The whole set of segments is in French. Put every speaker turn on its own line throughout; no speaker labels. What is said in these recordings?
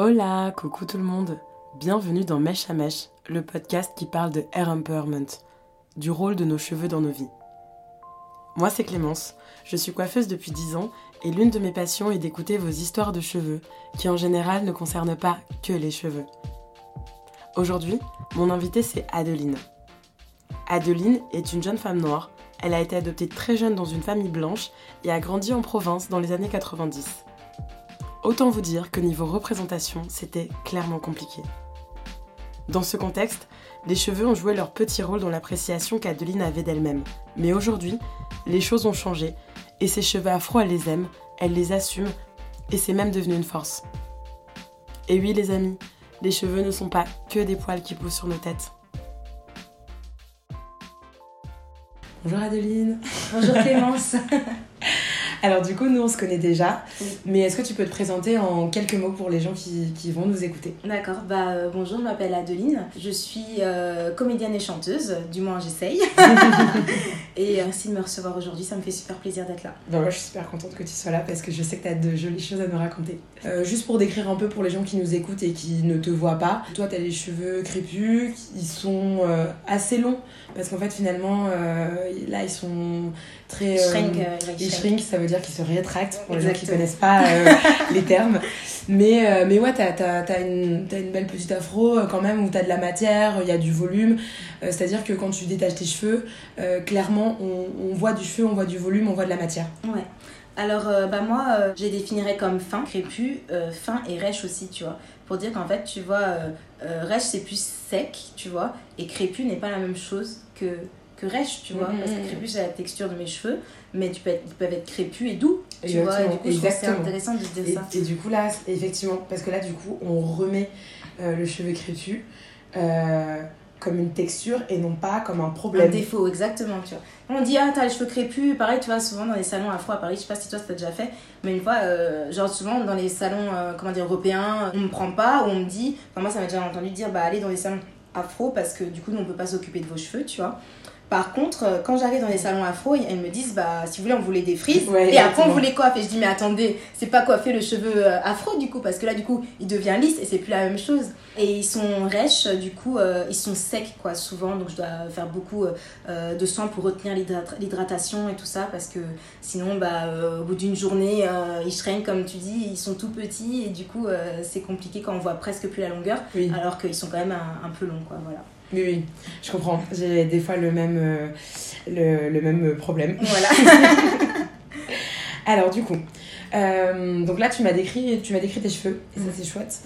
Hola, coucou tout le monde. Bienvenue dans Mèche à Mèche, le podcast qui parle de hair empowerment, du rôle de nos cheveux dans nos vies. Moi, c'est Clémence. Je suis coiffeuse depuis 10 ans et l'une de mes passions est d'écouter vos histoires de cheveux, qui en général ne concernent pas que les cheveux. Aujourd'hui, mon invitée c'est Adeline. Adeline est une jeune femme noire. Elle a été adoptée très jeune dans une famille blanche et a grandi en province dans les années 90. Autant vous dire que niveau représentation, c'était clairement compliqué. Dans ce contexte, les cheveux ont joué leur petit rôle dans l'appréciation qu'Adeline avait d'elle-même. Mais aujourd'hui, les choses ont changé, et ses cheveux afro, elle les aime, elle les assume, et c'est même devenu une force. Et oui les amis, les cheveux ne sont pas que des poils qui poussent sur nos têtes. Bonjour Adeline.
Bonjour Clémence.
Alors du coup, nous on se connaît déjà, mais est-ce que tu peux te présenter en quelques mots pour les gens qui, qui vont nous écouter?
D'accord, bah euh, bonjour, je m'appelle Adeline, je suis euh, comédienne et chanteuse, du moins j'essaye. et ainsi de me recevoir aujourd'hui, ça me fait super plaisir d'être là.
Bah, moi je suis super contente que tu sois là parce que je sais que tu as de jolies choses à me raconter. Euh, juste pour décrire un peu pour les gens qui nous écoutent et qui ne te voient pas, toi tu as les cheveux crépus, ils sont assez longs parce qu'en fait finalement là ils sont très...
Shrink,
shrink, ça veut dire qu'ils se rétractent pour les gens qui connaissent pas euh, les termes. Mais, euh, mais ouais, t'as as, une, as une belle petite afro euh, quand même où t'as de la matière, il y a du volume. C'est-à-dire que quand tu détaches tes cheveux, clairement, on, on, voit du cheveu, on voit du volume, on voit de la matière.
Ouais. Alors, bah moi, je les définirais comme fin, crépus, fin et rêche aussi, tu vois. Pour dire qu'en fait, tu vois, rêche c'est plus sec, tu vois, et crépus n'est pas la même chose que que rêche, tu vois. Parce que mm-hmm. crépus, c'est la texture de mes cheveux, mais tu peux être, ils peuvent être crépus et doux, tu vois. Et du coup, c'est intéressant de se dire ça.
Et du coup, là, effectivement, parce que là, du coup, on remet euh, le cheveu crépus euh, comme une texture et non pas comme un problème.
Un défaut, exactement, tu vois. On dit, ah, t'as les cheveux crépus, pareil, tu vois, souvent dans les salons afro à Paris, je sais pas si toi, ça t'a déjà fait, mais une fois, euh, genre, souvent dans les salons, comment dire, européens, on me prend pas, ou on me dit, enfin, moi, ça m'a déjà entendu dire, bah, allez dans les salons afro parce que du coup, nous, on peut pas s'occuper de vos cheveux, tu vois. Par contre, euh, quand j'arrive dans les salons afro, elles me disent bah si vous voulez on vous les défrise. Et après on vous les coiffe. Et je dis mais attendez, c'est pas coiffer le cheveu euh, afro du coup parce que là du coup, il devient lisse et c'est plus la même chose. Et ils sont rêches du coup, euh, ils sont secs quoi souvent. Donc je dois faire beaucoup de soins pour retenir l'hydratation et tout ça parce que sinon bah au bout d'une journée, ils shrink comme tu dis, ils sont tout petits et du coup c'est compliqué quand on voit presque plus la longueur alors qu'ils sont quand même un, un peu longs quoi, voilà.
Oui, oui, je comprends. J'ai des fois le même, euh, le, le, même problème.
Voilà.
Alors, du coup, euh, donc là, tu m'as décrit, tu m'as décrit tes cheveux, et ça, c'est chouette.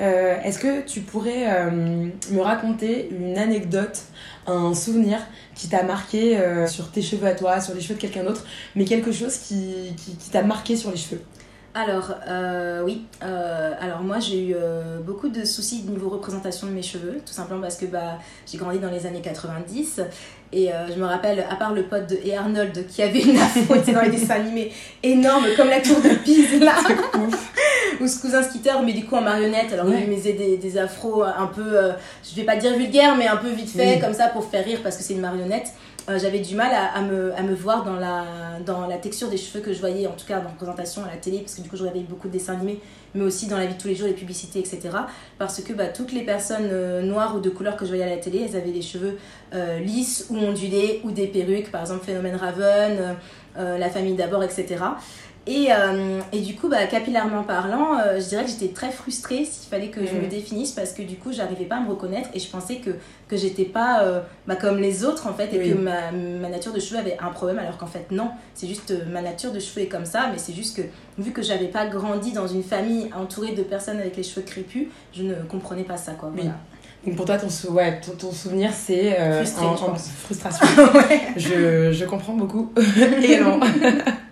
Euh, Est-ce que tu pourrais euh, me raconter une anecdote, un souvenir qui t'a marqué euh, sur tes cheveux à toi, sur les cheveux de quelqu'un d'autre, mais quelque chose qui, qui, qui t'a marqué sur les cheveux?
Alors, euh, oui. Euh, alors, moi, j'ai eu euh, beaucoup de soucis de niveau représentation de mes cheveux, tout simplement parce que bah, j'ai grandi dans les années 90. Et je me rappelle, à part le pote de et Arnold qui avait une afro dans les dessins animés énorme, comme la tour de Pise là, ou ce cousin skitter, mais du coup en marionnette. Alors, il me des, des afros un peu, je vais pas dire vulgaire, mais un peu vite fait, comme ça, pour faire rire parce que c'est une marionnette. Euh, j'avais du mal à, me, voir dans la, texture des cheveux que je voyais, en tout cas dans la présentation à la télé, parce que du coup je regardais beaucoup de dessins animés, mais aussi dans la vie de tous les jours, les publicités, etc. Parce que bah, toutes les personnes euh, noires ou de couleur que je voyais à la télé, elles avaient les cheveux euh, lisses ou ondulés, ou des perruques, par exemple Phénomène Raven, La famille d'abord, etc. Et, euh, et, du coup, bah, capillairement parlant, euh, je dirais que j'étais très frustrée s'il fallait que je me définisse parce que du coup, j'arrivais pas à me reconnaître et je pensais que, que j'étais pas euh, bah, comme les autres en fait et que ma, ma, nature de cheveux avait un problème alors qu'en fait, non. C'est juste ma nature de cheveux est comme ça, mais c'est juste que vu que j'avais pas grandi dans une famille entourée de personnes avec les cheveux crépus, je ne comprenais pas ça quoi. Voilà.
Donc pour toi, ton, ouais, ton, souvenir, c'est euh, frustration.
ouais.
je, je comprends beaucoup. et non.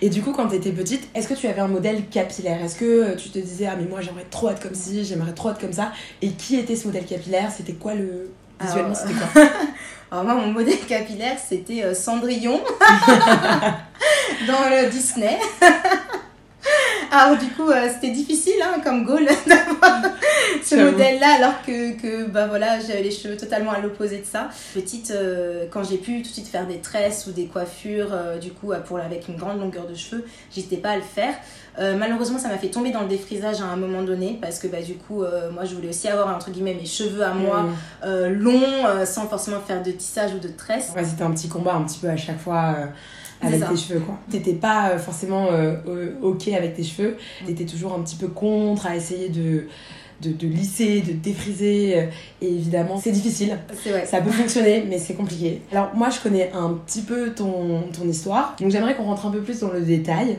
Et du coup, quand tu étais petite, est-ce que tu avais un modèle capillaire? Est-ce que euh, tu te disais, ah, mais moi j'aimerais trop être comme ci, j'aimerais trop être comme ça? Et qui était ce modèle capillaire? C'était quoi le. Visuellement, c'était quoi?
Alors, moi, mon modèle capillaire, c'était euh, Cendrillon dans le Disney. Alors du coup, euh, c'était difficile hein, comme goal d'avoir ce modèle-là, alors que, que bah, voilà, j'avais les cheveux totalement à l'opposé de ça. Petite, euh, quand j'ai pu tout de suite faire des tresses ou des coiffures, euh, du coup, pour, avec une grande longueur de cheveux, j'hésitais pas à le faire. malheureusement, ça m'a fait tomber dans le défrisage à un moment donné, parce que bah, du coup, moi, je voulais aussi avoir, entre guillemets, mes cheveux à moi longs, sans forcément faire de tissage ou de tresses.
Ouais, c'était un petit combat un petit peu à chaque fois avec tes cheveux quoi. T'étais pas euh, forcément euh, ok avec tes cheveux, t'étais toujours un petit peu contre à essayer de de, de, lisser, de défriser. Euh, et évidemment, c'est difficile.
Vrai.
Ça peut fonctionner, mais c'est compliqué. Alors, moi, je connais un petit peu ton, ton histoire. Donc, j'aimerais qu'on rentre un peu plus dans le détail.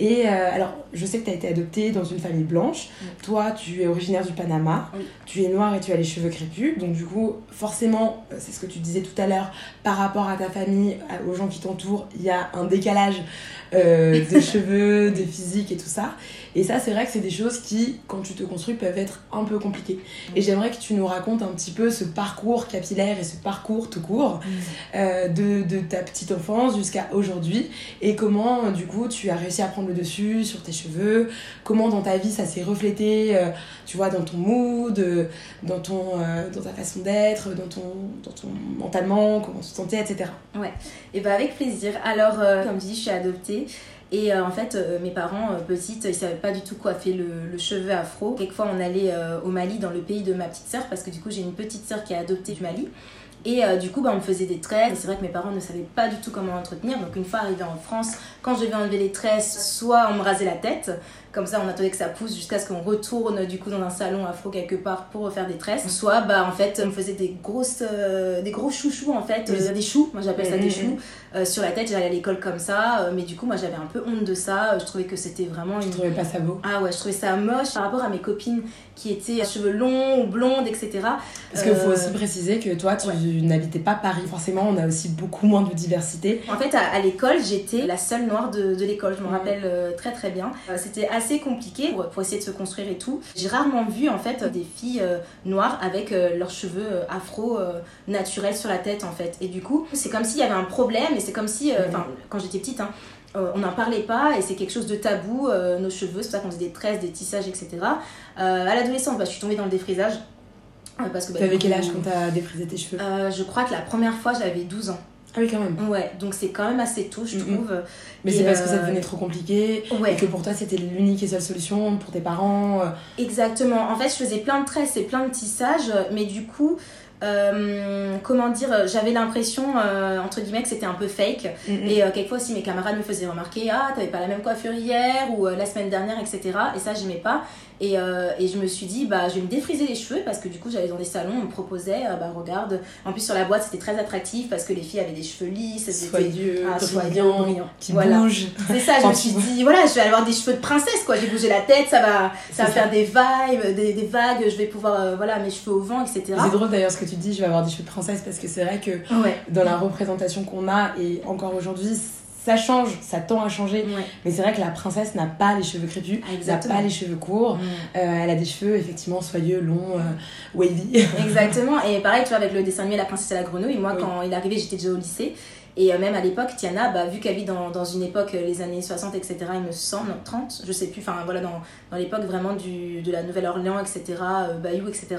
Et euh, alors, je sais que tu as été adoptée dans une famille blanche. Toi, tu es originaire du Panama. Tu es noire et tu as les cheveux crépus. Donc, du coup, forcément, euh, c'est ce que tu disais tout à l'heure, par rapport à ta famille, aux gens qui t'entourent, il y a un décalage euh, de cheveux, de physique et tout ça. Et ça, c'est vrai que c'est des choses qui, quand tu te construis, peuvent être un peu compliquées. Et j'aimerais que tu nous racontes un petit peu ce parcours capillaire et ce parcours tout court euh, de, de, ta petite enfance jusqu'à aujourd'hui et comment, du coup, tu as réussi à prendre le dessus sur tes cheveux, comment dans ta vie ça s'est reflété, euh, tu vois, dans ton mood, dans, ton, dans ta façon d'être, dans ton, dans ton mentalement, comment tu te sentais, etc.
Ouais, et bah avec plaisir. Alors, comme dis, je suis adoptée et euh, en fait, euh, mes parents, euh, petites, ils savaient pas du tout coiffer le, le cheveu afro. Quelquefois, on allait au Mali, dans le pays de ma petite sœur, parce que du coup, j'ai une petite sœur qui est adoptée du Mali. Et du coup, bah, on me faisait des tresses. C'est vrai que mes parents ne savaient pas du tout comment entretenir. Donc, une fois arrivée en France, quand je devais enlever les tresses, soit on me rasait la tête, comme ça, on attendait que ça pousse jusqu'à ce qu'on retourne du coup dans un salon afro quelque part pour refaire des tresses. Soit, bah en fait, on me faisait des grosses, euh, des gros chouchous en fait, euh, des choux. Moi j'appelle ça des choux. Euh, sur la tête, j'allais à l'école comme ça, mais du coup, moi j'avais un peu honte de ça. Je trouvais que c'était vraiment.
Une... Je trouvais pas ça beau?
Ah ouais, je trouvais ça moche par rapport à mes copines qui étaient cheveux longs ou blondes, etc.
Parce qu'il faut aussi préciser que toi, tu n'habitais pas Paris. Forcément, on a aussi beaucoup moins de diversité.
En fait, à, l'école, j'étais la seule noire de, de l'école. Je me rappelle très très bien. C'était assez compliqué pour, essayer de se construire et tout. J'ai rarement vu en fait des filles euh, noires avec euh, leurs cheveux euh, afro naturels sur la tête en fait. Et du coup, c'est comme s'il y avait un problème et c'est comme si, enfin, quand j'étais petite, hein, on n'en parlait pas et c'est quelque chose de tabou, nos cheveux, c'est pour ça qu'on faisait des tresses, des tissages, etc. à l'adolescence, bah, je suis tombée dans le défrisage.
Parce que, bah, T'avais quel âge quand t'as défrisé tes cheveux?
Je crois que la première fois j'avais 12 ans.
Ah oui, quand même.
Ouais, donc c'est quand même assez tôt, je trouve.
Mais c'est parce que ça euh, devenait trop compliqué et que pour toi c'était l'unique et seule solution pour tes parents. Euh.
Exactement. En fait, je faisais plein de tresses et plein de tissages, mais du coup, euh, comment dire, j'avais l'impression, entre guillemets, que c'était un peu fake. Et quelquefois aussi, mes camarades me faisaient remarquer Ah, t'avais pas la même coiffure hier ou la semaine dernière, etc. Et ça, j'aimais pas. Et, euh, et, je me suis dit, bah, je vais me défriser les cheveux parce que du coup, j'allais dans des salons, on me proposait, euh, bah, regarde. En plus, sur la boîte, c'était très attractif parce que les filles avaient des cheveux lisses,
soyeux, ah, brillants, qui bougent.
C'est ça, je me suis dit, voilà, je vais avoir des cheveux de princesse, quoi. J'ai bougé la tête, ça va, ça va faire des vibes, des, des, vagues, je vais pouvoir, euh, voilà, mes cheveux au vent, etc.
C'est drôle d'ailleurs ce que tu dis, je vais avoir des cheveux de princesse parce que c'est vrai que dans la représentation qu'on a et encore aujourd'hui, ça change, ça tend à changer. Mais c'est vrai que la princesse n'a pas les cheveux crépus, n'a pas les cheveux courts. Mm. Euh, elle a des cheveux effectivement soyeux, longs, euh, wavy.
Exactement. Et pareil, tu vois, avec le dessin animé La princesse et la grenouille, moi, quand il est arrivé, j'étais déjà au lycée. Et euh, même à l'époque, Tiana, bah, vu qu'elle vit dans, dans, une époque, les années 60, etc., il me semble, 30, je sais plus, enfin voilà, dans, dans l'époque vraiment du, de la Nouvelle-Orléans, etc., Bayou, etc.,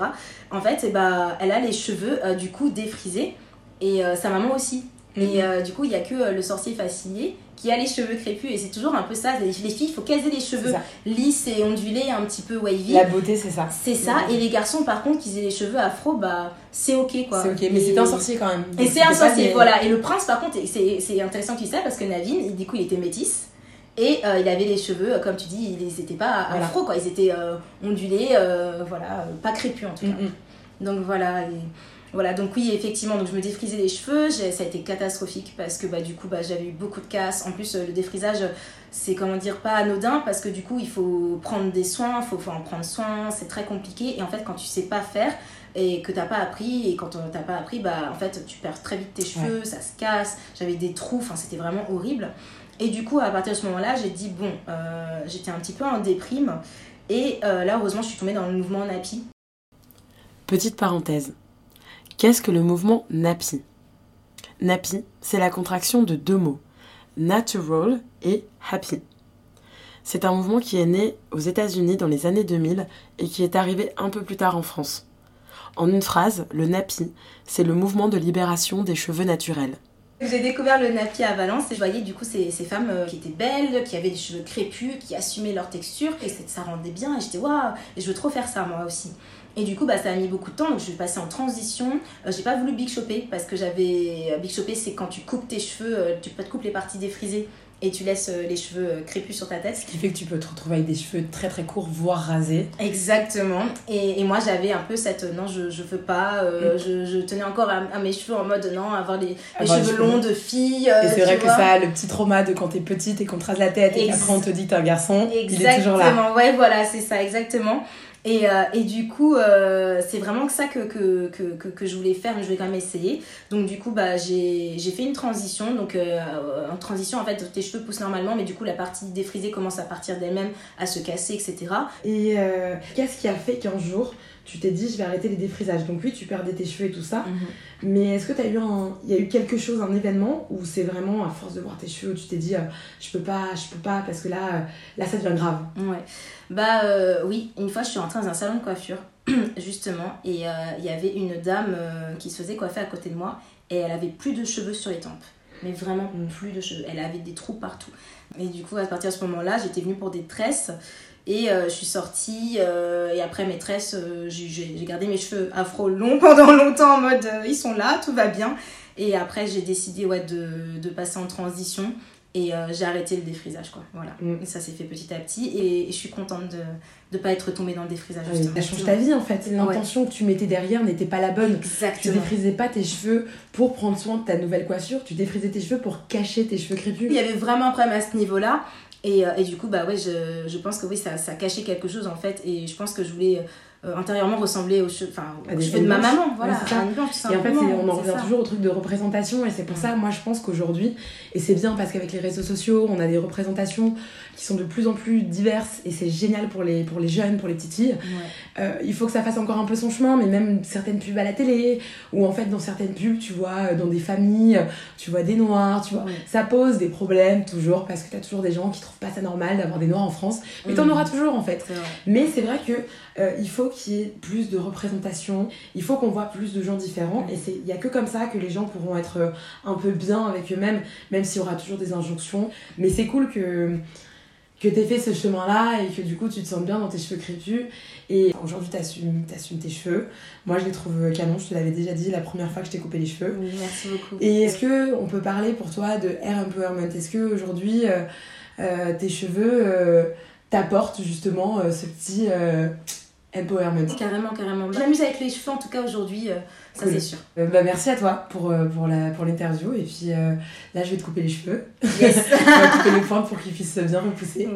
en fait, et eh bah, elle a les cheveux du coup défrisés. Et sa maman aussi. Et mhm. euh, du coup, il n'y a que euh, le sorcier fasciné qui a les cheveux crépus. Et c'est toujours un peu ça. Les, filles, il faut qu'elles aient les cheveux lisses et ondulés, un petit peu wavy.
La beauté, c'est ça.
C'est ça. Et les garçons, par contre, qu'ils aient les cheveux afro, bah, c'est ok quoi.
C'est ok, mais c'est un sorcier quand même.
Et c'est un sorcier, voilà. Et le prince, par contre, c'est intéressant qu'il ça parce que Navin, du coup, il était métis. Et euh, il avait les cheveux, comme tu dis, ils n'étaient pas afro, quoi. Ils étaient ondulés, voilà, pas crépus en tout cas. Donc voilà. Et... Voilà, donc oui, effectivement, donc je me défrisais les cheveux, ça a été catastrophique parce que bah, du coup, bah, j'avais eu beaucoup de casse. En plus, euh, le défrisage, c'est comment dire, pas anodin parce que du coup, il faut prendre des soins, il faut, en prendre soin, c'est très compliqué. Et en fait, quand tu sais pas faire et que t'as pas appris, et quand t'as pas appris, bah en fait, tu perds très vite tes cheveux, ça se casse, j'avais des trous, enfin, c'était vraiment horrible. Et du coup, à partir de ce moment-là, j'ai dit, bon, euh, j'étais un petit peu en déprime. Et euh, là, heureusement, je suis tombée dans le mouvement NAPI.
Petite parenthèse. Qu'est-ce que le mouvement NAPI? NAPI, c'est la contraction de deux mots, natural et happy. C'est un mouvement qui est né aux États-Unis dans les années 2000 et qui est arrivé un peu plus tard en France. En une phrase, le NAPI, c'est le mouvement de libération des cheveux naturels.
J'ai découvert le nappy à Valence et je voyais du coup ces, femmes euh, qui étaient belles, qui avaient des cheveux crépus, qui assumaient leur texture et ça rendait bien et j'étais waouh, je veux trop faire ça moi aussi. Et du coup, bah, ça a mis beaucoup de temps, donc je suis passée en transition. Euh, j'ai pas voulu big shopper parce que j'avais. Euh, big shopper, c'est quand tu coupes tes cheveux, tu peux te couper les parties défrisées et tu laisses euh, les cheveux euh, crépus sur ta tête.
Ce qui fait que tu peux te retrouver avec des cheveux très très courts, voire rasés.
Exactement. Et, et moi j'avais un peu cette non, je, je veux pas, euh, mm. je, je, tenais encore à, mes cheveux en mode non, avoir les, les cheveux, longs de fille.
et c'est vrai que ça, le petit trauma de quand t'es petite et qu'on te rase la tête et qu'après on te dit t'es un garçon, il est toujours là.
Exactement, ouais, voilà, c'est ça, exactement. Et, euh, et, du coup, euh, c'est vraiment ça que, que, que, que, je voulais faire, mais je voulais quand même essayer. Donc, du coup, bah, j'ai fait une transition. Donc, euh, en transition, en fait, tes cheveux poussent normalement, mais du coup, la partie défrisée commence à partir d'elle-même, à se casser, etc.
Et qu'est-ce qui a fait qu'un jour, tu t'es dit, je vais arrêter les défrisages Donc, oui, tu perdais tes cheveux et tout ça. Mhm. Mais est-ce que tu as eu un... Il y a eu quelque chose, un événement, où c'est vraiment, à force de voir tes cheveux, où tu t'es dit, je peux pas, je peux pas, parce que là, là, ça devient grave?
Ouais. Bah euh, oui, une fois je suis rentrée dans un salon de coiffure, justement, et euh, il y avait une dame euh, qui se faisait coiffer à côté de moi, et elle avait plus de cheveux sur les tempes. Mais vraiment plus de cheveux. Elle avait des trous partout. Et du coup, à partir de ce moment-là, j'étais venue pour des tresses. Et je suis sortie, et après mes tresses, j'ai gardé mes cheveux afro longs pendant longtemps en mode ils sont là, tout va bien. Et après, j'ai décidé de passer en transition. Et euh, j'ai arrêté le défrisage, quoi. Voilà. Mm. Et ça s'est fait petit à petit. Et, je suis contente de ne pas être tombée dans le défrisage.
ça change ta vie, en fait. L'intention que tu mettais derrière n'était pas la bonne.
Exactement.
Tu défrisais pas tes cheveux pour prendre soin de ta nouvelle coiffure. Tu défrisais tes cheveux pour cacher tes cheveux crépus.
Il y avait vraiment un problème à ce niveau-là. Et, euh, et, du coup, bah ouais, je, je pense que oui, ça, ça cachait quelque chose, en fait. Et je pense que je voulais euh, intérieurement ressembler aux cheveux, enfin, de ma maman, voilà,
Et en fait, on en revient toujours au truc de représentation, et c'est pour ça, moi, je pense qu'aujourd'hui, et c'est bien parce qu'avec les réseaux sociaux, on a des représentations qui sont de plus en plus diverses, et c'est génial pour les, pour les jeunes, pour les petites filles. Euh, il faut que ça fasse encore un peu son chemin, mais même certaines pubs à la télé, ou en fait, dans certaines pubs, tu vois, euh, dans des familles, tu vois des noirs, tu vois, ça pose des problèmes toujours, parce que tu as toujours des gens qui trouvent pas ça normal d'avoir des noirs en France, mais t'en auras toujours en fait. Mais c'est vrai que il faut qu'il y ait plus de représentation, il faut qu'on voit plus de gens différents, et il n'y a que comme ça que les gens pourront être euh, un peu bien avec eux-mêmes, même s'il y aura toujours des injonctions. Mais c'est cool que que tu fait ce chemin-là et que du coup tu te sens bien dans tes cheveux crépus. Et aujourd'hui tu assumes, tes cheveux. Moi je les trouve canon, je te l'avais déjà dit la première fois que je t'ai coupé les cheveux.
merci beaucoup.
Et est-ce que on peut parler pour toi de hair empowerment? Est-ce que aujourd'hui euh, euh, tes cheveux t'apportent justement ce petit Empowerment.
Carrément, carrément. Je m'amuse avec les cheveux en tout cas aujourd'hui, euh, ça c'est sûr.
Euh, bah, merci à toi pour, euh, pour, la, pour l'interview. Et puis là, je vais te couper les cheveux. Yes. je vais couper les pointes pour qu'ils puissent bien repousser.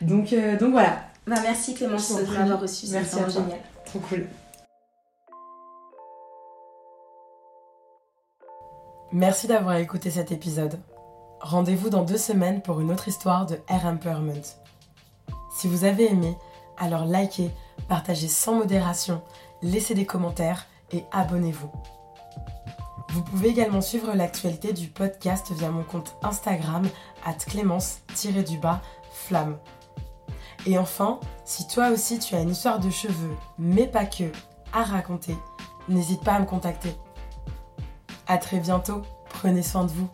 Donc, donc voilà.
Bah, merci Clémence de m'avoir reçu.
Merci à toi. génial. Trop cool. Merci d'avoir écouté cet épisode. Rendez-vous dans deux semaines pour une autre histoire de Air Empowerment. Si vous avez aimé, alors likez partagez sans modération, laissez des commentaires et abonnez-vous. Vous pouvez également suivre l'actualité du podcast via mon compte Instagram at clémence-flamme. Et enfin, si toi aussi tu as une histoire de cheveux, mais pas que, à raconter, n'hésite pas à me contacter. A très bientôt, prenez soin de vous.